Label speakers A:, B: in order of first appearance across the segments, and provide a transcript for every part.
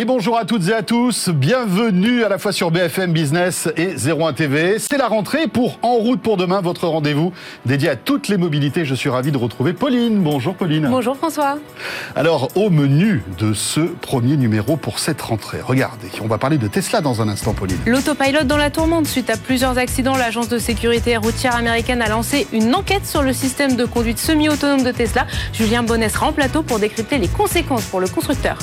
A: Et bonjour à toutes et à tous, bienvenue à la fois sur BFM Business et 01 TV. C'est la rentrée pour En route pour demain, votre rendez-vous dédié à toutes les mobilités. Je suis ravi de retrouver Pauline. Bonjour Pauline.
B: Bonjour François.
A: Alors au menu de ce premier numéro pour cette rentrée, regardez, on va parler de Tesla dans un instant Pauline.
B: L'autopilot dans la tourmente. Suite à plusieurs accidents, l'agence de sécurité routière américaine a lancé une enquête sur le système de conduite semi-autonome de Tesla. Julien Bonnet sera en plateau pour décrypter les conséquences pour le constructeur.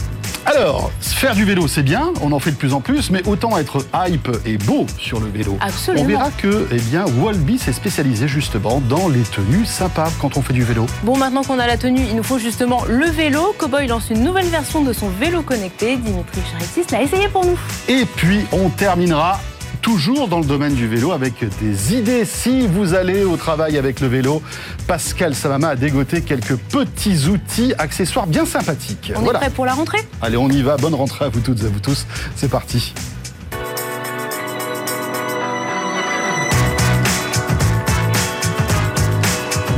A: Alors, faire du vélo, c'est bien, on en fait de plus en plus, mais autant être hype et beau sur le vélo.
B: Absolument.
A: On verra que, eh bien, Walby s'est spécialisé justement dans les tenues sympas quand on fait du vélo.
B: Bon, maintenant qu'on a la tenue, il nous faut justement le vélo. Cowboy lance une nouvelle version de son vélo connecté. Dimitri Charitis l'a essayé pour nous.
A: Et puis, on terminera toujours dans le domaine du vélo avec des idées. Si vous allez au travail avec le vélo, Pascal Savama a dégoté quelques petits outils, accessoires bien sympathiques.
B: On est prêt pour la rentrée?
A: Allez, on y va. Bonne rentrée à vous toutes et à vous tous. C'est parti.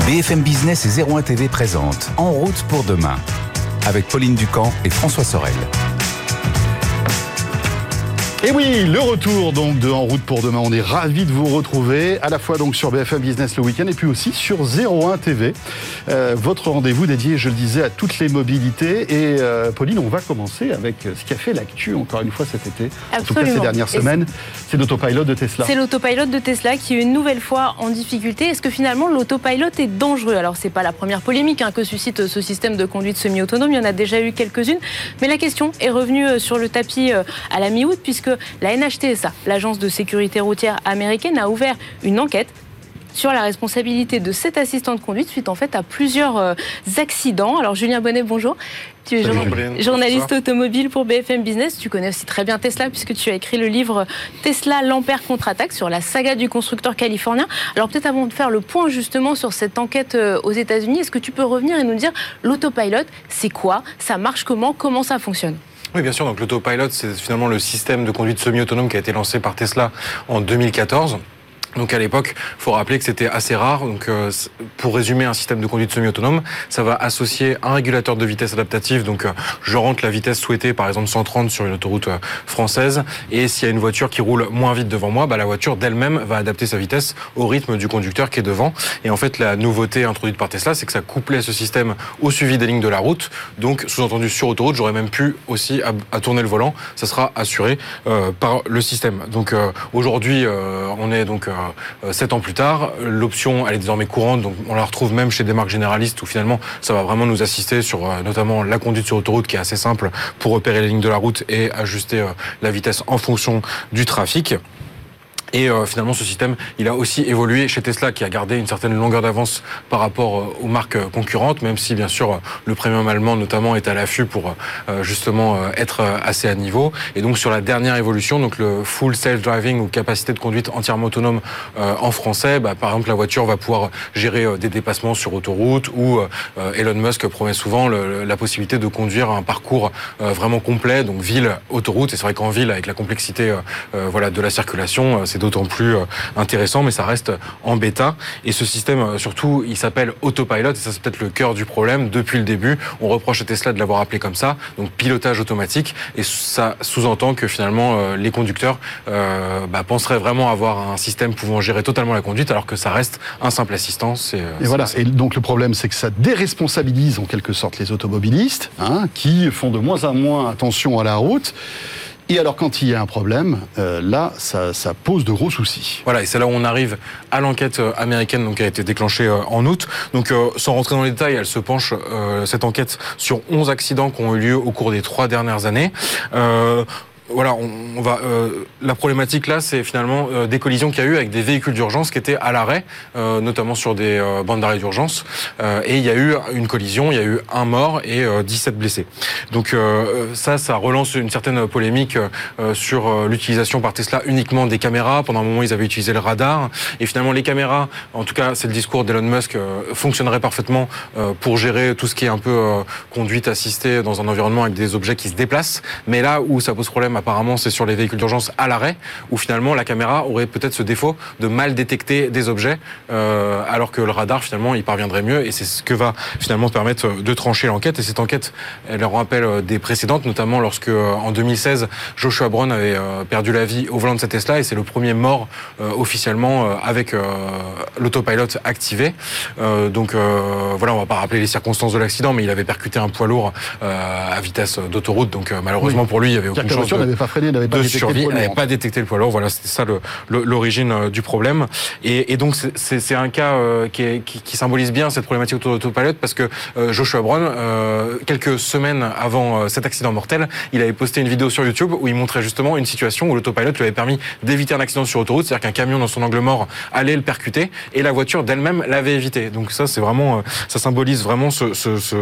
C: BFM Business et 01 TV présente En route pour demain avec Pauline Ducamp et François Sorel.
A: Et oui, le retour donc de En route pour demain. On est ravis de vous retrouver à la fois donc sur BFM Business le week-end et puis aussi sur 01 TV. Euh, votre rendez-vous dédié, je le disais, à toutes les mobilités. Et euh, Pauline, on va commencer avec ce qui a fait l'actu encore une fois cet été,
B: Absolument.
A: en tout cas ces dernières semaines. C'est l'autopilot de Tesla.
B: C'est l'autopilot de Tesla qui est une nouvelle fois en difficulté. Est-ce que finalement l'autopilot est dangereux? Alors c'est pas la première polémique hein, que suscite ce système de conduite semi-autonome. Il y en a déjà eu quelques-unes, mais la question est revenue euh, sur le tapis à la mi-août puisque la NHTSA, l'agence de sécurité routière américaine, a ouvert une enquête sur la responsabilité de cet assistant de conduite suite en fait à plusieurs euh, accidents. Alors Julien Bonnet, bonjour. Tu es journaliste
D: Bonsoir.
B: automobile pour BFM Business. Tu connais aussi très bien Tesla puisque tu as écrit le livre Tesla l'Ampère contre-attaque sur la saga du constructeur californien. Alors peut-être avant de faire le point justement sur cette enquête euh, aux États-Unis, est-ce que tu peux revenir et nous dire l'autopilot, c'est quoi? Ça marche comment? Comment ça fonctionne?
D: Oui, bien sûr. Donc l'autopilot, c'est finalement le système de conduite semi-autonome qui a été lancé par Tesla en 2014. Donc à l'époque, faut rappeler que c'était assez rare. Donc euh, pour résumer, un système de conduite semi-autonome, ça va associer un régulateur de vitesse adaptative. Donc euh, je rentre la vitesse souhaitée, par exemple 130 sur une autoroute euh, française, et s'il y a une voiture qui roule moins vite devant moi, bah, la voiture d'elle-même va adapter sa vitesse au rythme du conducteur qui est devant. Et en fait, la nouveauté introduite par Tesla, c'est que ça couplait ce système au suivi des lignes de la route. Donc sous-entendu sur autoroute, j'aurais même pu aussi à, à tourner le volant. Ça sera assuré euh, par le système. Donc euh, aujourd'hui, on est donc sept ans plus tard. L'option, elle est désormais courante, donc on la retrouve même chez des marques généralistes où finalement, ça va vraiment nous assister sur euh, notamment la conduite sur autoroute qui est assez simple pour repérer les lignes de la route et ajuster euh, la vitesse en fonction du trafic. Et euh, finalement, ce système, il a aussi évolué chez Tesla, qui a gardé une certaine longueur d'avance par rapport euh, aux marques euh, concurrentes, même si bien sûr euh, le premium allemand notamment est à l'affût pour euh, justement être assez à niveau. Et donc sur la dernière évolution, donc le full self driving ou capacité de conduite entièrement autonome en français, bah, par exemple la voiture va pouvoir gérer des dépassements sur autoroute ou Elon Musk promet souvent la possibilité de conduire un parcours vraiment complet, donc ville, autoroute. Et c'est vrai qu'en ville, avec la complexité voilà de la circulation, euh, c'est d'autant plus euh, intéressant, mais ça reste en bêta. Et ce système, euh, surtout, il s'appelle autopilot, et ça c'est peut-être le cœur du problème. Depuis le début, on reproche à Tesla de l'avoir appelé comme ça, donc pilotage automatique, et ça sous-entend que finalement euh, les conducteurs euh, bah, penseraient vraiment avoir un système pouvant gérer totalement la conduite, alors que ça reste un simple assistant.
A: Et voilà. Et donc le problème, c'est que ça déresponsabilise en quelque sorte les automobilistes, hein, qui font de moins en moins attention à la route. Et alors quand il y a un problème, euh, là, ça, pose de gros soucis.
D: Voilà, et c'est là où on arrive à l'enquête euh, américaine donc, qui a été déclenchée euh, en août. Donc, sans rentrer dans les détails, elle se penche, cette enquête, sur 11 accidents qui ont eu lieu au cours des trois dernières années. Voilà, on, va. euh, la problématique là, c'est finalement euh, des collisions qu'il y a eu avec des véhicules d'urgence qui étaient à l'arrêt, euh, notamment sur des euh, bandes d'arrêt d'urgence. Euh, et il y a eu une collision, il y a eu un mort et euh, 17 blessés. Donc ça, ça relance une certaine polémique sur l'utilisation par Tesla uniquement des caméras. Pendant un moment, ils avaient utilisé le radar. Et finalement, les caméras, en tout cas, c'est le discours d'Elon Musk, fonctionneraient parfaitement pour gérer tout ce qui est un peu conduite assistée dans un environnement avec des objets qui se déplacent. Mais là où ça pose problème apparemment c'est sur les véhicules d'urgence à l'arrêt, où finalement la caméra aurait peut-être ce défaut de mal détecter des objets, euh, alors que le radar finalement il parviendrait mieux, et c'est ce que va finalement permettre de trancher l'enquête. Et cette enquête, elle rappelle des précédentes, notamment lorsque en 2016 Joshua Brown avait perdu la vie au volant de sa Tesla, et c'est le premier mort officiellement avec l'autopilot activé. donc voilà, on va pas rappeler les circonstances de l'accident, mais il avait percuté un poids lourd à vitesse d'autoroute, donc malheureusement pour lui, il y avait aucune chance de,
A: n'avait pas freiné, n'avait pas
D: de
A: détecté
D: survie,
A: le poids
D: n'avait pas détecté le poids lourd. Voilà, c'était ça le- le- l'origine euh, du problème. Et, et donc c'est c'est un cas euh, qui, est- qui- qui symbolise bien cette problématique autour de l'autopilot parce que euh, Joshua Brown, euh, quelques semaines avant cet accident mortel, il avait posté une vidéo sur YouTube où il montrait justement une situation où l'autopilot lui avait permis d'éviter un accident sur autoroute, c'est-à-dire qu'un camion dans son angle mort allait le percuter et la voiture d'elle-même l'avait évité. Donc ça, c'est vraiment, euh, ça symbolise vraiment ce, ce, ce,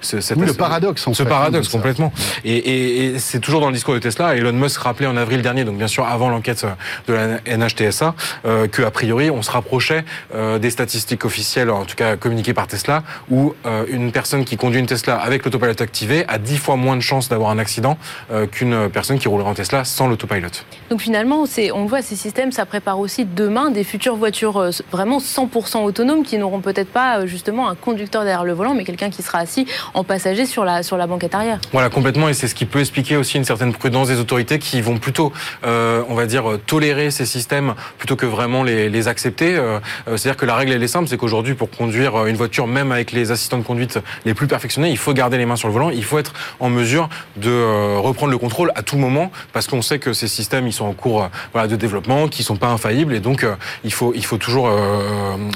D: ce-
A: le paradoxe, en
D: ce
A: fait,
D: paradoxe
A: hein,
D: complètement. Et, et- et c'est toujours dans le discours de Tesla. Elon Musk rappelait en avril dernier, donc bien sûr avant l'enquête de la NHTSA, euh, que a priori on se rapprochait euh, des statistiques officielles, en tout cas communiquées par Tesla, où euh, une personne qui conduit une Tesla avec l'autopilot activé a dix fois moins de chances d'avoir un accident euh, qu'une personne qui roulerait en Tesla sans l'autopilot.
B: Donc finalement, on voit ces systèmes, ça prépare aussi demain des futures voitures euh, vraiment 100% autonomes qui n'auront peut-être pas euh, justement un conducteur derrière le volant, mais quelqu'un qui sera assis en passager sur la, sur la banquette arrière.
D: Voilà, complètement, et c'est ce qui peut expliquer aussi une certaine prudence des autorités qui vont plutôt, euh, on va dire, tolérer ces systèmes plutôt que vraiment les, accepter. Euh, euh, C'est-à-dire que la règle, elle est simple, c'est qu'aujourd'hui, pour conduire une voiture, même avec les assistants de conduite les plus perfectionnés, il faut garder les mains sur le volant, il faut être en mesure de reprendre le contrôle à tout moment, parce qu'on sait que ces systèmes, ils sont en cours de développement, qui sont pas infaillibles, et donc il faut il faut toujours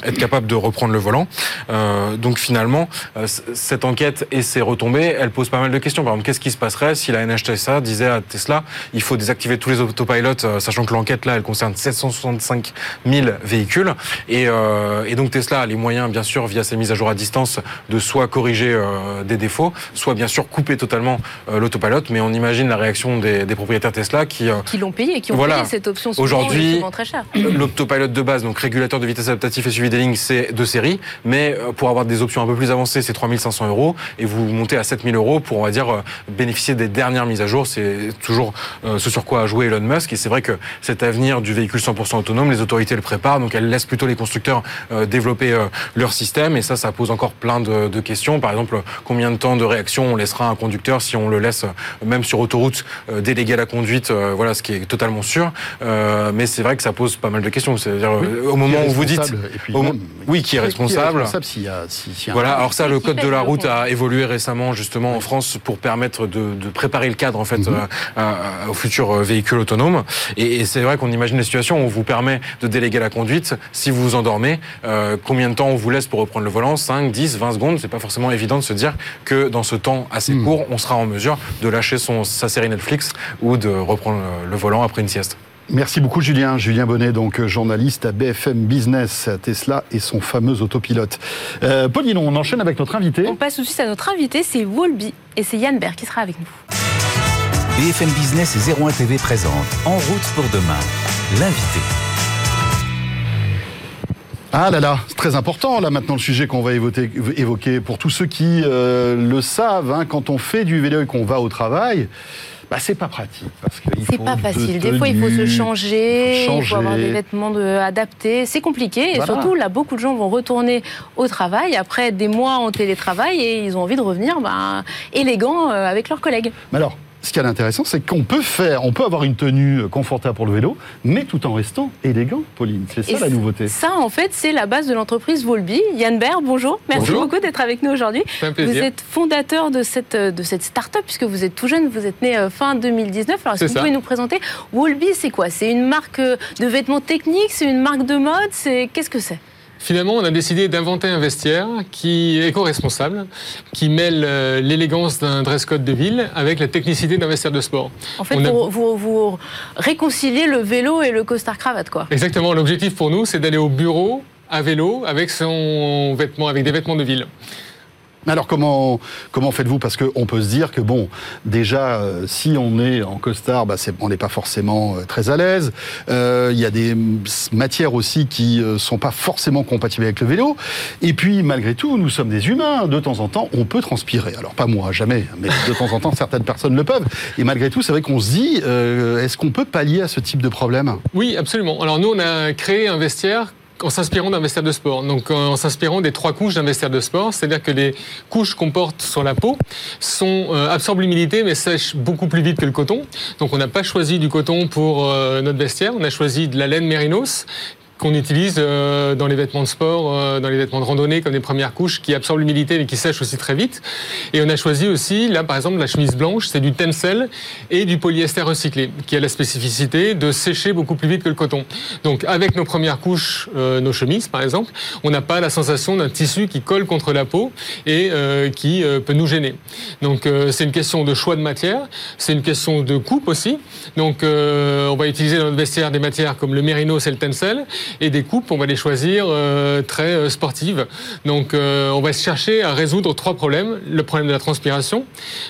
D: être capable de reprendre le volant. Donc finalement, cette enquête et ses retombées, elles posent pas mal de questions. Par exemple, qu'est-ce qui se passerait si la NHTSA disait à Tesla, il faut désactiver tous les autopilotes, euh, sachant que l'enquête là, elle concerne 765 000 véhicules, et, euh, et donc Tesla a les moyens, bien sûr, via ses mises à jour à distance, de soit corriger euh, des défauts, soit bien sûr couper totalement euh, l'autopilote. Mais on imagine la réaction des, des propriétaires Tesla qui
B: Qui l'ont payé, qui ont
D: Voilà.
B: payé cette option
D: Aujourd'hui,
B: souvent très cher.
D: L'autopilot de base, donc régulateur de vitesse adaptatif et suivi des lignes, c'est de série. Mais pour avoir des options un peu plus avancées, c'est 3500 euros. Et vous montez à 7000 euros pour, on va dire, bénéficier des dernières mises à jour. C'est toujours euh, ce sur quoi a joué Elon Musk. Et c'est vrai que cet avenir du véhicule 100% autonome, les autorités le préparent. Donc elles laissent plutôt les constructeurs euh, développer euh, leur système. Et ça, ça pose encore plein de, de questions. Par exemple, combien de temps de réaction on laissera à un conducteur si on le laisse, même sur autoroute, euh, déléguer la conduite. euh, voilà, ce qui est totalement sûr. Euh, mais c'est vrai que ça pose pas mal de questions. C'est-à-dire, au moment
A: Qui est
D: où vous dites.
A: responsable, et puis
D: au mo-
A: même,
D: oui, qui est responsable.
A: s'il y a, si- s'il y a un-
D: Voilà, alors ça, le
B: Qui
D: code de la route a évolué récemment justement en France pour permettre de, de préparer le cadre en fait
A: Mhm.
D: euh, à- aux futurs euh, véhicules autonomes. Et, et c'est vrai qu'on imagine des situations où on vous permet de déléguer la conduite. Si vous vous endormez, euh, combien de temps on vous laisse pour reprendre le volant? 5, 10, 20 secondes? C'est pas forcément évident de se dire que dans ce temps assez
A: Mhm.
D: court, on sera en mesure de lâcher son, sa série Netflix ou de reprendre le, le volant après une sieste.
A: Merci beaucoup Julien. Julien Bonnet, donc euh, journaliste à BFM Business, à Tesla et son fameux autopilote. Euh, Pauline, on enchaîne avec notre invité.
B: On passe tout de suite à notre invité, c'est Wolby et c'est Yann Berg qui sera avec nous.
C: BFM Business et 01 TV présente En route pour demain. L'invité.
A: Ah là là, c'est très important là maintenant le sujet qu'on va évoquer, évoquer. pour tous ceux qui euh, le savent. hein, quand on fait du vélo et qu'on va au travail, bah, c'est pas pratique parce
B: C'est pas
A: de
B: facile. Des fois, il faut se changer, il faut avoir des vêtements de- adaptés. C'est compliqué. Et
A: Voilà.
B: surtout, là, beaucoup de gens vont retourner au travail après des mois en télétravail et ils ont envie de revenir ben, élégants euh, avec leurs collègues.
A: Mais alors, ce qui est intéressant, c'est qu'on peut faire, on peut avoir une tenue confortable pour le vélo, mais tout en restant élégant, Pauline. C'est ça
B: Et
A: la nouveauté.
B: Ça, en fait, c'est la base de l'entreprise Volby. Yann Baird, bonjour. Merci
E: Bonjour.
B: beaucoup d'être avec nous aujourd'hui. Vous êtes fondateur de cette, euh, de cette start-up, puisque vous êtes tout jeune, vous êtes né euh, fin 2019. Alors, est-ce
E: C'est
B: que vous
E: ça.
B: pouvez nous présenter Wolby, c'est quoi? C'est une marque euh, de vêtements techniques C'est une marque de mode C'est Qu'est-ce que c'est?
E: Finalement, on a décidé d'inventer un vestiaire qui est éco-responsable, qui mêle euh, l'élégance d'un dress code de ville avec la technicité d'un vestiaire de sport.
B: En fait,
E: On a-
B: vous, vous, vous réconciliez le vélo et le costard-cravate, quoi.
E: Exactement, l'objectif pour nous, c'est d'aller au bureau à vélo avec son vêtement, avec des vêtements de ville.
A: Alors comment comment faites-vous? Parce qu'on peut se dire que bon, déjà euh, si on est en costard, bah, on n'est pas forcément euh, très à l'aise. Euh, Il y a des matières aussi qui sont pas forcément compatibles avec le vélo. Et puis malgré tout, nous sommes des humains. De temps en temps, on peut transpirer. Alors pas moi, jamais, mais de temps en temps, certaines personnes le peuvent. Et malgré tout, c'est vrai qu'on se dit, est-ce qu'on peut pallier à ce type de problème?
E: Oui, absolument. Alors nous, on a créé un vestiaire en s'inspirant d'un vestiaire de sport. Donc en s'inspirant des trois couches d'un vestiaire de sport, c'est-à-dire que les couches qu'on porte sur la peau euh, absorbent l'humidité mais sèchent beaucoup plus vite que le coton. Donc on n'a pas choisi du coton pour euh, notre vestiaire, on a choisi de la laine mérinos qu'on utilise euh, dans les vêtements de sport, euh, dans les vêtements de randonnée comme les premières couches qui absorbent l'humidité mais qui sèchent aussi très vite. Et on a choisi aussi, là par exemple, la chemise blanche, c'est du tencel et du polyester recyclé, qui a la spécificité de sécher beaucoup plus vite que le coton. Donc avec nos premières couches, euh, nos chemises par exemple, on n'a pas la sensation d'un tissu qui colle contre la peau et qui peut nous gêner. Donc c'est une question de choix de matière, c'est une question de coupe aussi. Donc on va utiliser dans notre vestiaire des matières comme le mérinos et le tencel et des coupes, on va les choisir euh, très euh, sportives. Donc euh, on va chercher à résoudre trois problèmes. Le problème de la transpiration,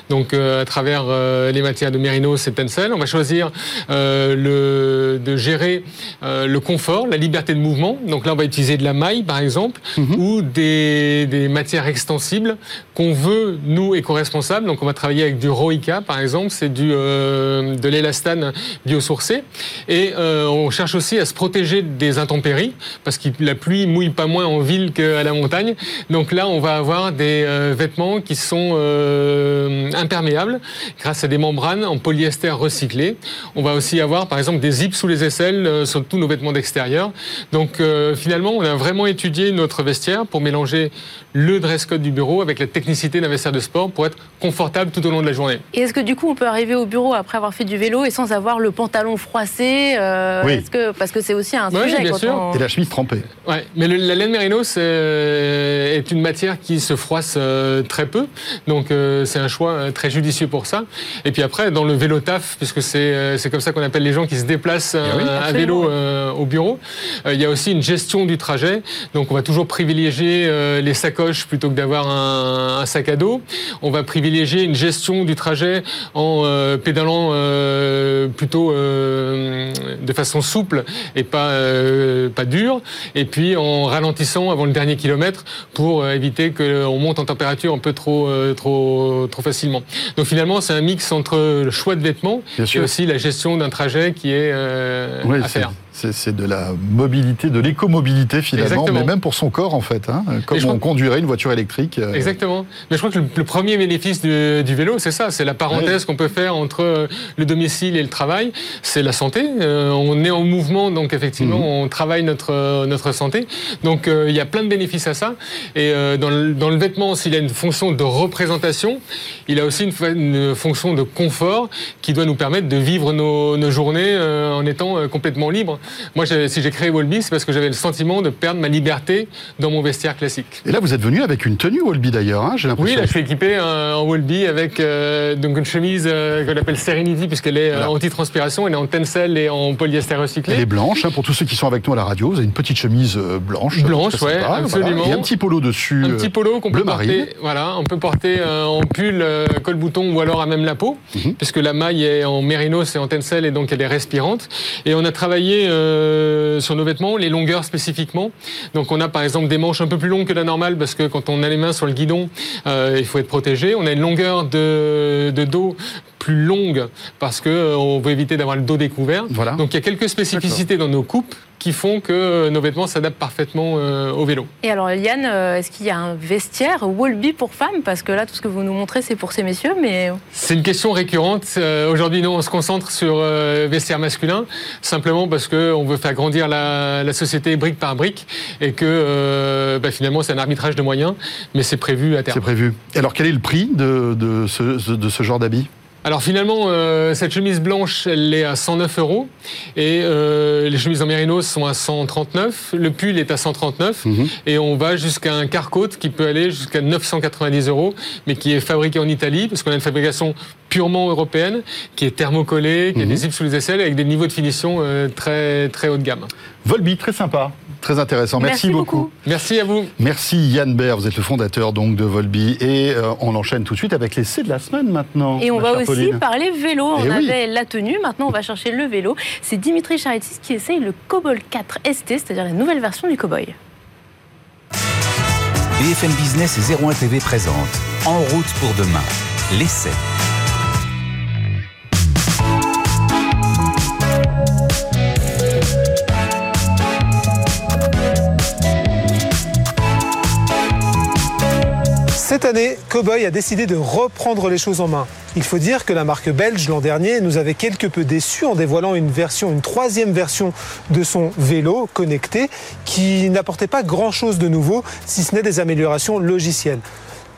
E: donc à travers les matières de mérinos et de tencel. On va choisir le, de gérer le confort, la liberté de mouvement. Donc là on va utiliser de la maille par exemple ou des, des matières extensibles qu'on veut nous éco-responsables. Donc on va travailler avec du Roica par exemple, c'est du de l'élastane biosourcé et on cherche aussi à se protéger des intempéries parce que la pluie mouille pas moins en ville qu'à la montagne. Donc là on va avoir des euh, vêtements qui sont euh, imperméables grâce à des membranes en polyester recyclé. On va aussi avoir par exemple des zips sous les aisselles euh, sur tous nos vêtements d'extérieur. Donc euh, finalement on a vraiment étudié notre vestiaire pour mélanger le dress code du bureau avec la technicité d'un vestiaire de sport pour être confortable tout au long de la journée.
B: Et est-ce que du coup on peut arriver au bureau après avoir fait du vélo et sans avoir le pantalon froissé euh,
A: Oui.
B: que, Parce que c'est aussi un
E: Oui,
B: sujet.
E: bien
B: quand
E: sûr.
A: Et la chemise trempée.
E: Ouais, mais le- la laine mérinos euh, est une matière qui se froisse euh, très peu, donc euh, c'est un choix très judicieux pour ça. Et puis après, dans le vélo taf, puisque c'est comme ça qu'on appelle les gens qui se déplacent
A: Eh oui,
E: à vélo au bureau, il y a aussi une gestion du trajet. Donc on va toujours privilégier les sacoches plutôt que d'avoir un, un sac à dos. On va privilégier une gestion du trajet en pédalant plutôt de façon souple et pas euh, pas dure. Et puis en ralentissant avant le dernier kilomètre pour euh, éviter qu'on monte en température un peu trop euh, trop trop facilement. Donc finalement c'est un mix entre le choix de vêtements
A: Bien
E: et
A: sûr.
E: aussi la gestion d'un trajet qui est euh,
A: Ouais,
E: à faire.
A: C'est de la mobilité, de l'écomobilité finalement,
E: Exactement.
A: mais même pour son corps en fait, hein, comme on
E: crois-
A: conduirait une voiture électrique. euh,
E: Exactement. Mais je crois que le, le premier bénéfice du, du vélo, c'est ça, c'est la parenthèse qu'on peut faire entre euh, le domicile et le travail. C'est la santé. Euh, on est en mouvement, donc effectivement,
A: Mhm.
E: on travaille notre notre santé. Donc il y a plein de bénéfices à ça. Et dans, le, dans le vêtement, s'il a une fonction de représentation, il a aussi une, fonction de confort qui doit nous permettre de vivre nos, nos journées en étant complètement libre. Moi, si j'ai créé Wolby, c'est parce que j'avais le sentiment de perdre ma liberté dans mon vestiaire classique.
A: Et là, vous êtes venu avec une tenue Wolby d'ailleurs, hein, j'ai
E: Oui,
A: l'impression.
E: là, je suis équipé euh, en Wallby avec euh, donc une chemise euh, qu'on appelle Serenity puisqu'elle est euh,
A: Voilà.
E: anti-transpiration, elle est en tencel et en polyester recyclé.
A: Elle est blanche, hein, pour tous ceux qui sont avec nous à la radio, vous avez une petite chemise euh, blanche.
E: Blanche, ouais,
A: sympa,
E: absolument.
A: Et un petit polo dessus.
E: Un petit polo qu'on peut
A: marine.
E: porter, voilà, on peut porter en pull, col bouton ou alors à même la peau,
A: Mhm.
E: puisque la maille est en mérinos et en tencel et donc elle est respirante. Et on a travaillé euh, sur nos vêtements les longueurs spécifiquement. Donc on a par exemple des manches un peu plus longues que la normale parce que quand on a les mains sur le guidon, euh, il faut être protégé. On a une longueur de, de dos plus longue parce que euh, on veut éviter d'avoir le dos découvert.
A: Voilà.
E: Donc il y a quelques spécificités dans nos coupes qui font que euh, nos vêtements s'adaptent parfaitement euh, au vélo.
B: Et alors Yann, euh, est-ce qu'il y a un vestiaire Wallby pour femmes? Parce que là, tout ce que vous nous montrez, c'est pour ces messieurs, mais
E: C'est une question récurrente. Euh, Aujourd'hui, nous, on se concentre sur euh, vestiaire masculin, simplement parce qu'on veut faire grandir la, la société brique par brique et que euh, bah, finalement, c'est un arbitrage de moyens, mais c'est prévu à
A: C'est
E: terme.
A: prévu. Et alors, quel est le prix de, de ce, de ce genre d'habit
E: Alors finalement, euh, cette chemise blanche, elle est à 109 euros et euh, les chemises en mérinos sont à 139. Le pull est à 139
A: Mhm.
E: et on va jusqu'à un carcoat qui peut aller jusqu'à 990 euros, mais qui est fabriqué en Italie parce qu'on a une fabrication purement européenne, qui est thermocollée, qui est
A: Mhm.
E: lisible sous les aisselles, avec des niveaux de finition euh, très, très haut de gamme.
A: Volby, très sympa, très intéressant. Merci,
B: Merci beaucoup.
E: Merci à vous.
A: Merci Yann Baer, vous êtes le fondateur donc de Volby et euh, on enchaîne tout de suite avec l'essai de la semaine maintenant.
B: Et on va aussi
A: Pauline.
B: parler vélo. On
A: Eh oui.
B: avait la tenue, maintenant on va chercher le vélo. C'est Dimitri Charitis qui essaye le Cobol 4 ST, c'est-à-dire la nouvelle version du Cowboy.
C: BFM Business et 01 TV présente En route pour demain, l'essai.
F: Cette année, Cowboy a décidé de reprendre les choses en main. Il faut dire que la marque belge l'an dernier nous avait quelque peu déçus en dévoilant une version, une troisième version de son vélo connecté qui n'apportait pas grand-chose de nouveau, si ce n'est des améliorations logicielles.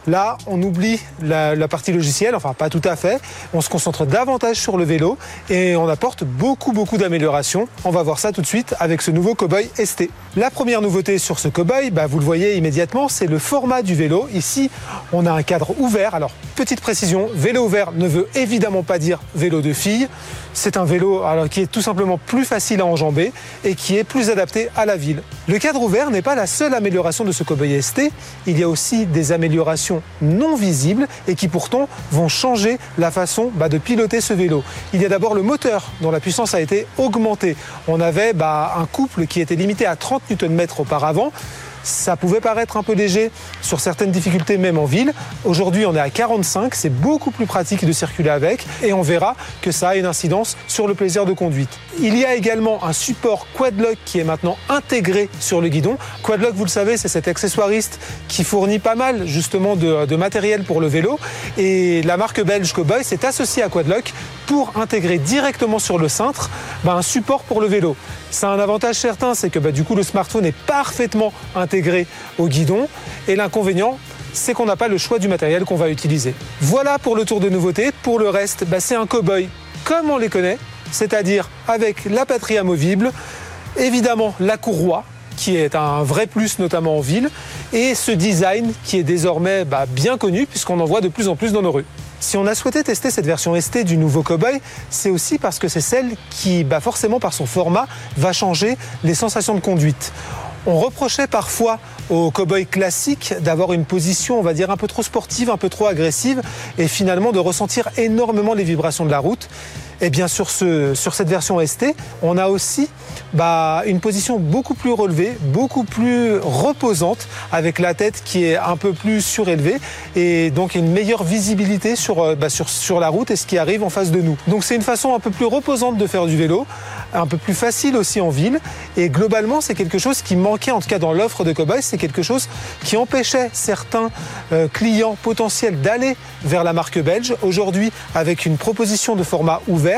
F: Là, on oublie la, partie logicielle, enfin pas tout à fait. On se concentre davantage sur le vélo et on apporte beaucoup beaucoup d'améliorations. On va voir ça tout de suite avec ce nouveau Cowboy ST. La première nouveauté sur ce Cowboy, bah, vous le voyez immédiatement, c'est le format du vélo. Ici, on a un cadre ouvert. Alors, petite précision, vélo ouvert ne veut évidemment pas dire vélo de fille. C'est un vélo qui est tout simplement plus facile à enjamber et qui est plus adapté à la ville. Le cadre ouvert n'est pas la seule amélioration de ce Cowboy ST. Il y a aussi des améliorations non visibles et qui pourtant vont changer la façon bah, de piloter ce vélo. Il y a d'abord le moteur dont la puissance a été augmentée. On avait bah, un couple qui était limité à 30 Nm auparavant. Ça pouvait paraître un peu léger sur certaines difficultés, même en ville. Aujourd'hui, on est à 45. C'est beaucoup plus pratique de circuler avec. Et on verra que ça a une incidence sur le plaisir de conduite. Il y a également un support Quadlock qui est maintenant intégré sur le guidon. Quadlock, vous le savez, c'est cet accessoiriste qui fournit pas mal justement de, matériel pour le vélo. Et la marque belge Cowboy s'est associée à Quadlock pour intégrer directement sur le cintre bah, un support pour le vélo. Ça a un avantage certain, c'est que bah, du coup le smartphone est parfaitement intégré au guidon. Et l'inconvénient, c'est qu'on n'a pas le choix du matériel qu'on va utiliser. Voilà pour le tour de nouveautés. Pour le reste, bah, c'est un cowboy comme on les connaît, c'est-à-dire avec la patrie amovible, évidemment la courroie qui est un vrai plus notamment en ville, et ce design qui est désormais bah, bien connu puisqu'on en voit de plus en plus dans nos rues. Si on a souhaité tester cette version ST du nouveau Cowboy, c'est aussi parce que c'est celle qui, bah forcément par son format, va changer les sensations de conduite. On reprochait parfois au cowboy classique d'avoir une position, on va dire, un peu trop sportive, un peu trop agressive, et finalement de ressentir énormément les vibrations de la route. Et bien sur, ce, sur cette version ST, on a aussi bah, une position beaucoup plus relevée, beaucoup plus reposante, avec la tête qui est un peu plus surélevée, et donc une meilleure visibilité sur, euh, bah, sur, sur la route et ce qui arrive en face de nous. Donc c'est une façon un peu plus reposante de faire du vélo, un peu plus facile aussi en ville, et globalement c'est quelque chose qui manquait, en tout cas dans l'offre de Cowboy, c'est quelque chose qui empêchait certains euh, clients potentiels d'aller vers la marque belge. Aujourd'hui, avec une proposition de format ouvert,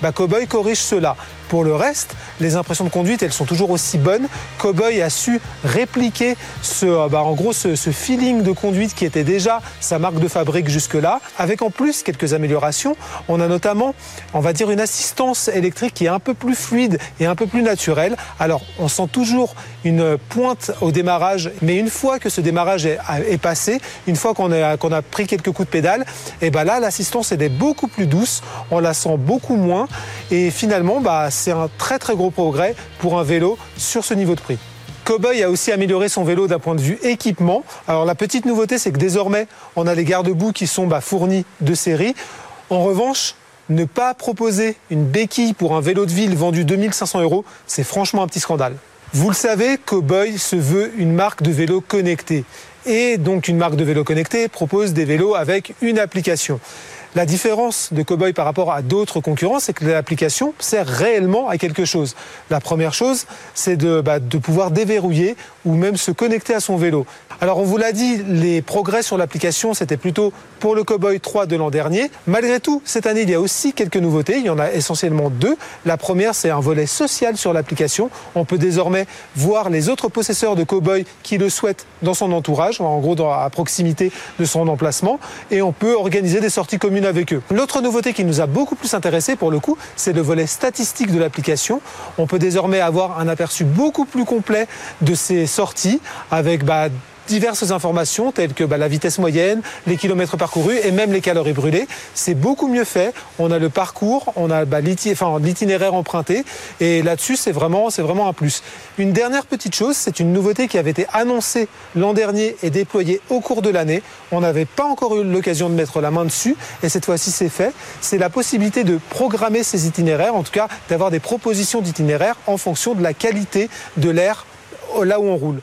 F: bah, Cowboy corrige cela. Pour le reste, les impressions de conduite, elles sont toujours aussi bonnes. Cowboy a su répliquer ce, euh, bah, en gros, ce, feeling de conduite qui était déjà sa marque de fabrique jusque-là, avec en plus quelques améliorations. On a notamment, on va dire, une assistance électrique qui est un peu plus fluide et un peu plus naturelle. Alors, on sent toujours une pointe au démarrage, mais une fois que ce démarrage est, passé, une fois qu'on a, pris quelques coups de pédale, et ben là, l'assistance est beaucoup plus douce, on la sent beaucoup moins, et finalement, bah, c'est un très très gros progrès pour un vélo sur ce niveau de prix. Cowboy a aussi amélioré son vélo d'un point de vue équipement. Alors la petite nouveauté, c'est que désormais, on a les garde-boue qui sont bah, fournis de série. En revanche, ne pas proposer une béquille pour un vélo de ville vendu 2500 euros, c'est franchement un petit scandale. Vous le savez, Cowboy se veut une marque de vélo connecté. Et donc une marque de vélo connecté propose des vélos avec une application. La différence de Cowboy par rapport à d'autres concurrents, c'est que l'application sert réellement à quelque chose. La première chose, c'est de, bah, de pouvoir déverrouiller ou même se connecter à son vélo. Alors on vous l'a dit, les progrès sur l'application, c'était plutôt pour le Cowboy 3 de l'an dernier. Malgré tout, cette année, il y a aussi quelques nouveautés. Il y en a essentiellement deux. La première, c'est un volet social sur l'application. On peut désormais voir les autres possesseurs de Cowboy qui le souhaitent dans son entourage, en gros à proximité de son emplacement, et on peut organiser des sorties communes avec eux. L'autre nouveauté qui nous a beaucoup plus intéressé pour le coup, c'est le volet statistique de l'application. On peut désormais avoir un aperçu beaucoup plus complet de ces sorties avec bah, diverses informations telles que bah, la vitesse moyenne, les kilomètres parcourus et même les calories brûlées. C'est beaucoup mieux fait. On a le parcours, on a bah, l'itinéraire emprunté et là-dessus c'est vraiment, c'est vraiment un plus. Une dernière petite chose, c'est une nouveauté qui avait été annoncée l'an dernier et déployée au cours de l'année. On n'avait pas encore eu l'occasion de mettre la main dessus et cette fois-ci c'est fait. C'est la possibilité de programmer ces itinéraires, en tout cas d'avoir des propositions d'itinéraires en fonction de la qualité de l'air là où on roule.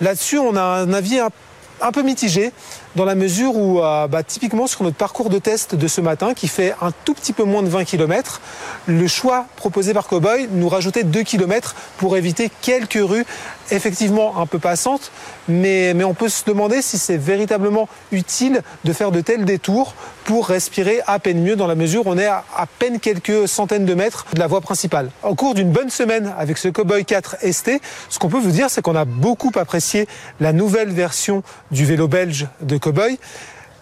F: Là-dessus, on a un avis un, peu mitigé dans la mesure où, euh, bah, typiquement sur notre parcours de test de ce matin, qui fait un tout petit peu moins de 20 km, le choix proposé par Cowboy nous rajoutait 2 km pour éviter quelques rues effectivement un peu passantes, mais, mais on peut se demander si c'est véritablement utile de faire de tels détours pour respirer à peine mieux dans la mesure où on est à, à peine quelques centaines de mètres de la voie principale. Au cours d'une bonne semaine avec ce Cowboy 4 ST, ce qu'on peut vous dire, c'est qu'on a beaucoup apprécié la nouvelle version du vélo belge de Cowboy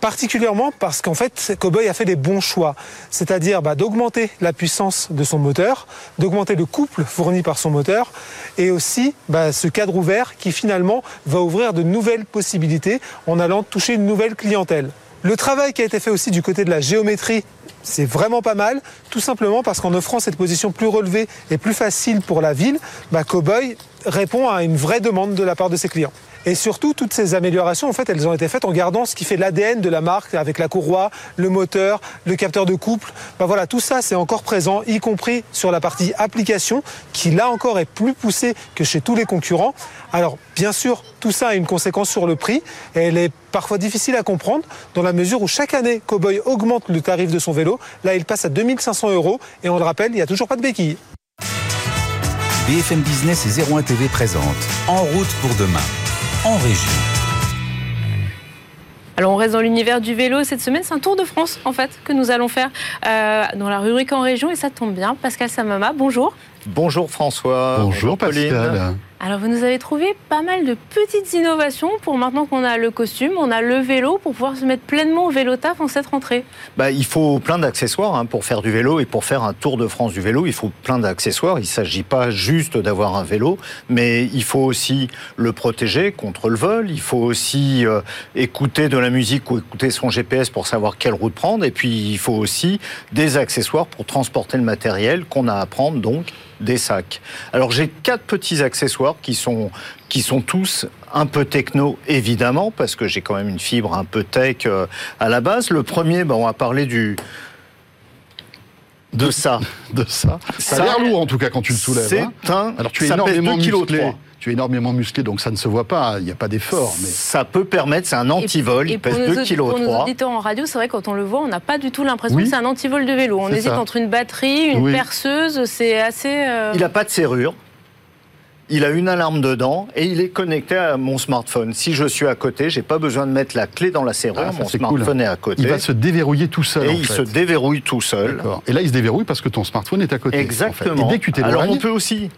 F: particulièrement parce qu'en fait, Cowboy a fait des bons choix, c'est-à-dire bah, d'augmenter la puissance de son moteur, d'augmenter le couple fourni par son moteur, et aussi bah, ce cadre ouvert qui finalement va ouvrir de nouvelles possibilités en allant toucher une nouvelle clientèle. Le travail qui a été fait aussi du côté de la géométrie, c'est vraiment pas mal, tout simplement parce qu'en offrant cette position plus relevée et plus facile pour la ville, bah, Cowboy répond à une vraie demande de la part de ses clients. Et surtout, toutes ces améliorations, en fait, elles ont été faites en gardant ce qui fait l'ADN de la marque, avec la courroie, le moteur, le capteur de couple. Ben voilà, tout ça, c'est encore présent, y compris sur la partie application, qui là encore est plus poussée que chez tous les concurrents. Alors, bien sûr, tout ça a une conséquence sur le prix, et elle est parfois difficile à comprendre, dans la mesure où chaque année, Cowboy augmente le tarif de son vélo. Là, il passe à 2500 euros, et on le rappelle, il n'y a toujours pas de béquille.
C: BFM Business et 01 TV présente En route pour demain en région.
B: Alors on reste dans l'univers du vélo cette semaine, c'est un tour de France en fait que nous allons faire euh, dans la rubrique en région et ça tombe bien. Pascal Samama, bonjour.
G: Bonjour François.
A: Bonjour, Pascal.
B: Alors vous nous avez trouvé pas mal de petites innovations pour maintenant qu'on a le costume, on a le vélo pour pouvoir se mettre pleinement au vélo taf en cette rentrée.
G: Bah, il faut plein d'accessoires hein, pour faire du vélo et pour faire un tour de France du vélo, il faut plein d'accessoires. Il ne s'agit pas juste d'avoir un vélo, mais il faut aussi le protéger contre le vol. Il faut aussi euh, écouter de la musique ou écouter son GPS pour savoir quelle route prendre. Et puis il faut aussi des accessoires pour transporter le matériel qu'on a à prendre donc des sacs. Alors j'ai quatre petits accessoires qui sont, qui sont tous un peu techno, évidemment, parce que j'ai quand même une fibre un peu tech euh, à la base. Le premier, ben, on va parler du, de ça.
A: De ça. Ça, a l'air lourd en tout cas quand tu le soulèves.
G: C'est
A: hein.
G: un.
A: Alors tu es
G: ça pèse
A: énormément
G: 2 kg
A: musclé.
G: 3.
A: Tu es énormément musclé, donc ça ne se voit pas. Il n'y a pas d'effort. Mais
G: Ça peut permettre, c'est un antivol, il
B: pour
G: pèse
B: nos
G: 2
B: aud-
G: kg
B: Pour nos
G: 3.
B: auditeurs en radio, c'est vrai quand on le voit, on n'a pas du tout l'impression
A: Oui.
B: que c'est un antivol de vélo. On hésite
A: ça.
B: entre une batterie, une
A: Oui.
B: perceuse, c'est assez. euh,
G: Il n'a pas de serrure. Il a une alarme dedans et il est connecté à mon smartphone. Si je suis à côté, j'ai pas besoin de mettre la clé dans la serrure.
A: Ah,
G: mon smartphone
A: cool.
G: est à côté
A: il va se déverrouiller tout seul.
G: et
A: en
G: il
A: fait.
G: se déverrouille tout seul.
A: Et là, il se déverrouille parce que ton smartphone est à côté. en fait.
G: Exactement.
A: Et dès que tu
G: Alors on peut aussi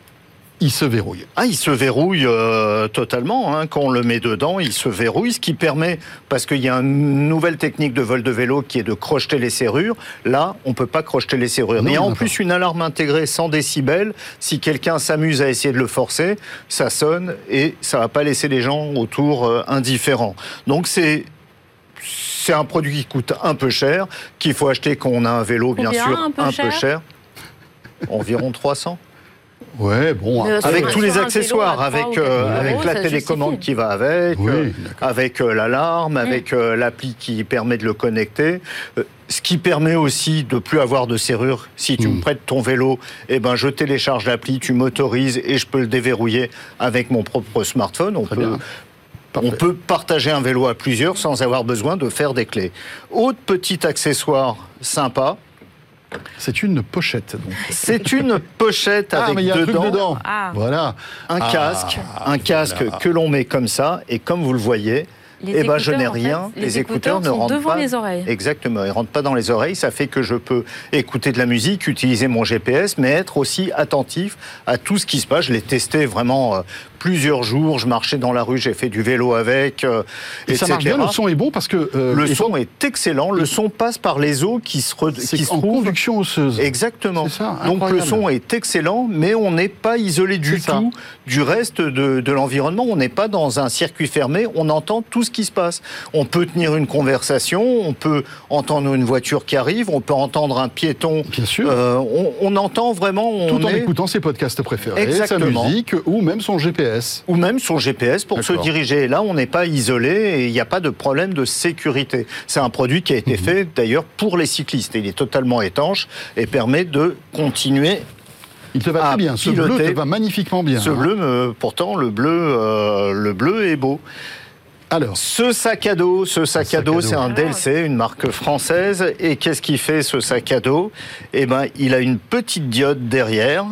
A: il se verrouille.
G: Ah, il se verrouille euh, totalement. Hein. Quand on le met dedans, il se verrouille, ce qui permet, parce qu'il y a une nouvelle technique de vol de vélo qui est de crocheter les serrures. Là, on peut pas crocheter les serrures.
A: Non,
G: Mais il y a en plus une alarme intégrée 100 décibels. Si quelqu'un s'amuse à essayer de le forcer, ça sonne et ça va pas laisser les gens autour euh, indifférents. Donc c'est c'est un produit qui coûte un peu cher, qu'il faut acheter quand on a un vélo, bien sûr,
B: un peu cher?
G: cher. Environ 300.
A: Ouais, bon.
G: Avec tous les accessoires, avec, euh,
B: euros,
G: avec la télécommande qui va avec,
A: Oui,
G: euh, avec euh, l'alarme, avec euh, l'appli qui permet de le connecter. Euh, ce qui permet aussi de plus avoir de serrure. Si tu
A: Mm.
G: me prêtes ton vélo, eh ben, je télécharge l'appli, tu m'autorises et je peux le déverrouiller avec mon propre smartphone. On
A: Très
G: peut,
A: bien. Parfait.
G: on peut partager un vélo à plusieurs sans avoir besoin de faire des clés. Autre petit accessoire sympa,
A: C'est une pochette. Donc.
G: c'est une pochette
A: Ah,
G: avec
A: mais il y a un truc
G: dedans
B: Ah.
A: Voilà.
G: un
A: Ah,
G: casque, un casque
A: voilà.
G: que l'on met comme ça, et comme vous le voyez,
B: Les
G: eh ben, je n'ai
B: en fait,
G: rien.
B: les écouteurs
G: ne
B: sont
G: rentrent
B: devant
G: pas.
B: les oreilles.
G: Exactement, ils rentrent pas dans les oreilles. Ça fait que je peux écouter de la musique, utiliser mon GPS, mais être aussi attentif à tout ce qui se passe. Je l'ai testé vraiment euh, plusieurs jours. Je marchais dans la rue, j'ai fait du vélo avec, euh,
A: Et ça marche bien, le son est bon parce que euh,
G: Le son est excellent. Le son passe par les eaux qui se, re- qui se
A: en
G: trouvent
A: conduction osseuse.
G: Exactement.
A: Ça,
G: Donc le son est excellent, mais on n'est pas isolé du
A: ça.
G: tout du reste de, de l'environnement. On n'est pas dans un circuit fermé. On entend tout ce qui se passe. On peut tenir une conversation, on peut entendre une voiture qui arrive, on peut entendre un piéton.
A: Bien sûr.
G: Euh, on, on entend vraiment. On
A: Tout en
G: est-
A: écoutant ses podcasts préférés,
G: Exactement.
A: sa musique ou même son GPS.
G: Ou même son GPS pour se diriger. Et là, on n'est pas isolé et il n'y a pas de problème de sécurité. C'est un produit qui a été
A: Mhm.
G: fait d'ailleurs pour les cyclistes. Il est totalement étanche et permet de continuer
A: Il te va
G: à
A: très bien. Ce bleu te va magnifiquement bien.
G: Ce
A: hein.
G: bleu, me- pourtant, le bleu, euh, le bleu est beau.
A: Alors,
G: Ce sac à dos, ce sac,
A: sac
G: à dos, c'est un DLC, une marque française. Et qu'est-ce qui fait ce sac à dos? Eh ben, il a une petite diode derrière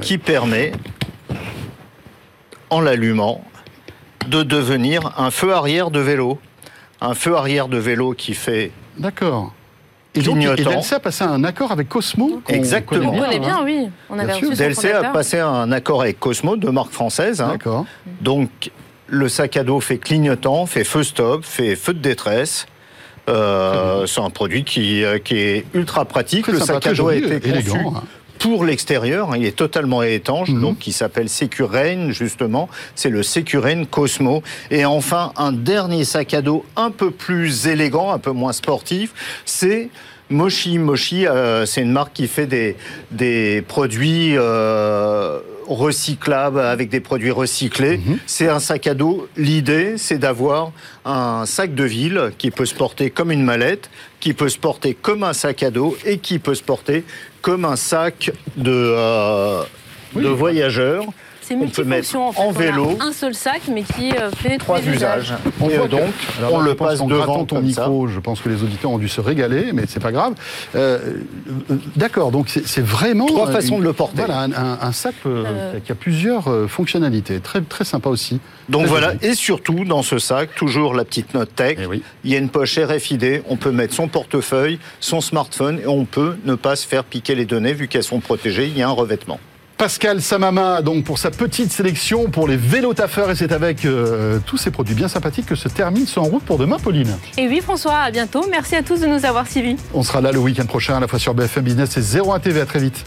G: qui permet, en l'allumant, de devenir un feu arrière de vélo. Un feu arrière de vélo qui fait
A: d'accord. Et donc, et
G: Clignotant.
A: DLC a passé un accord avec Cosmo.
G: Exactement.
A: connaît
B: On connaît bien,
A: hein.
B: oui. On avait
A: Bien
G: DLC a passé un accord avec Cosmo, de marque française. hein.
A: D'accord.
G: Donc, le sac à dos fait clignotant, fait feu stop, fait feu de détresse. Euh, c'est un produit qui, euh, qui est ultra pratique. Le
A: sympa,
G: sac à dos a été
A: élégant,
G: conçu
A: hein.
G: Pour l'extérieur. Il est totalement étanche,
A: Mhm.
G: donc il s'appelle Securain, justement. C'est le Securain Cosmo. Et enfin, un dernier sac à dos un peu plus élégant, un peu moins sportif, c'est Moshi. Moshi, euh, c'est une marque qui fait des, des produits euh, recyclables avec des produits recyclés.
A: Mhm.
G: C'est un sac à dos. L'idée, c'est d'avoir un sac de ville qui peut se porter comme une mallette, qui peut se porter comme un sac à dos et qui peut se porter comme un sac de, euh,
A: Oui.
G: de voyageurs.
B: C'est
G: on peut mettre
B: multifonction en, fait.
G: en
B: On a
G: vélo.
B: un seul sac, mais qui euh, fait
G: Trois usages.
A: On
G: et
A: voit
G: euh,
A: que-
G: donc,
A: Alors
G: on
A: là,
G: le passe devant
A: ton
G: ça.
A: micro, je pense que les auditeurs ont dû se régaler, mais c'est pas grave. Euh, D'accord, donc c'est vraiment
G: Trois
A: euh,
G: façons
A: une-
G: de le porter.
A: Voilà, un, un- un sac euh,
B: Euh.
A: qui a plusieurs euh, fonctionnalités, très très sympa aussi.
G: Donc
A: Très
G: voilà,
A: joli.
G: et surtout dans ce sac, toujours la petite note tech.
A: Eh oui.
G: Il y a une poche RFID, on peut mettre son portefeuille, son smartphone et on peut ne pas se faire piquer les données vu qu'elles sont protégées, il y a un revêtement.
A: Pascal Samama, donc pour sa petite sélection pour les vélos taffeurs, et c'est avec euh, tous ces produits bien sympathiques que se termine ce En route pour demain, Pauline.
B: Et oui, François, à bientôt. Merci à tous de nous avoir suivis.
A: On sera là le week-end prochain, à la fois sur BFM Business et 01 TV. À très vite.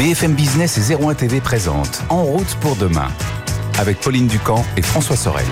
C: BFM Business et 01 TV présente En route pour demain avec Pauline Ducamp et François Sorel.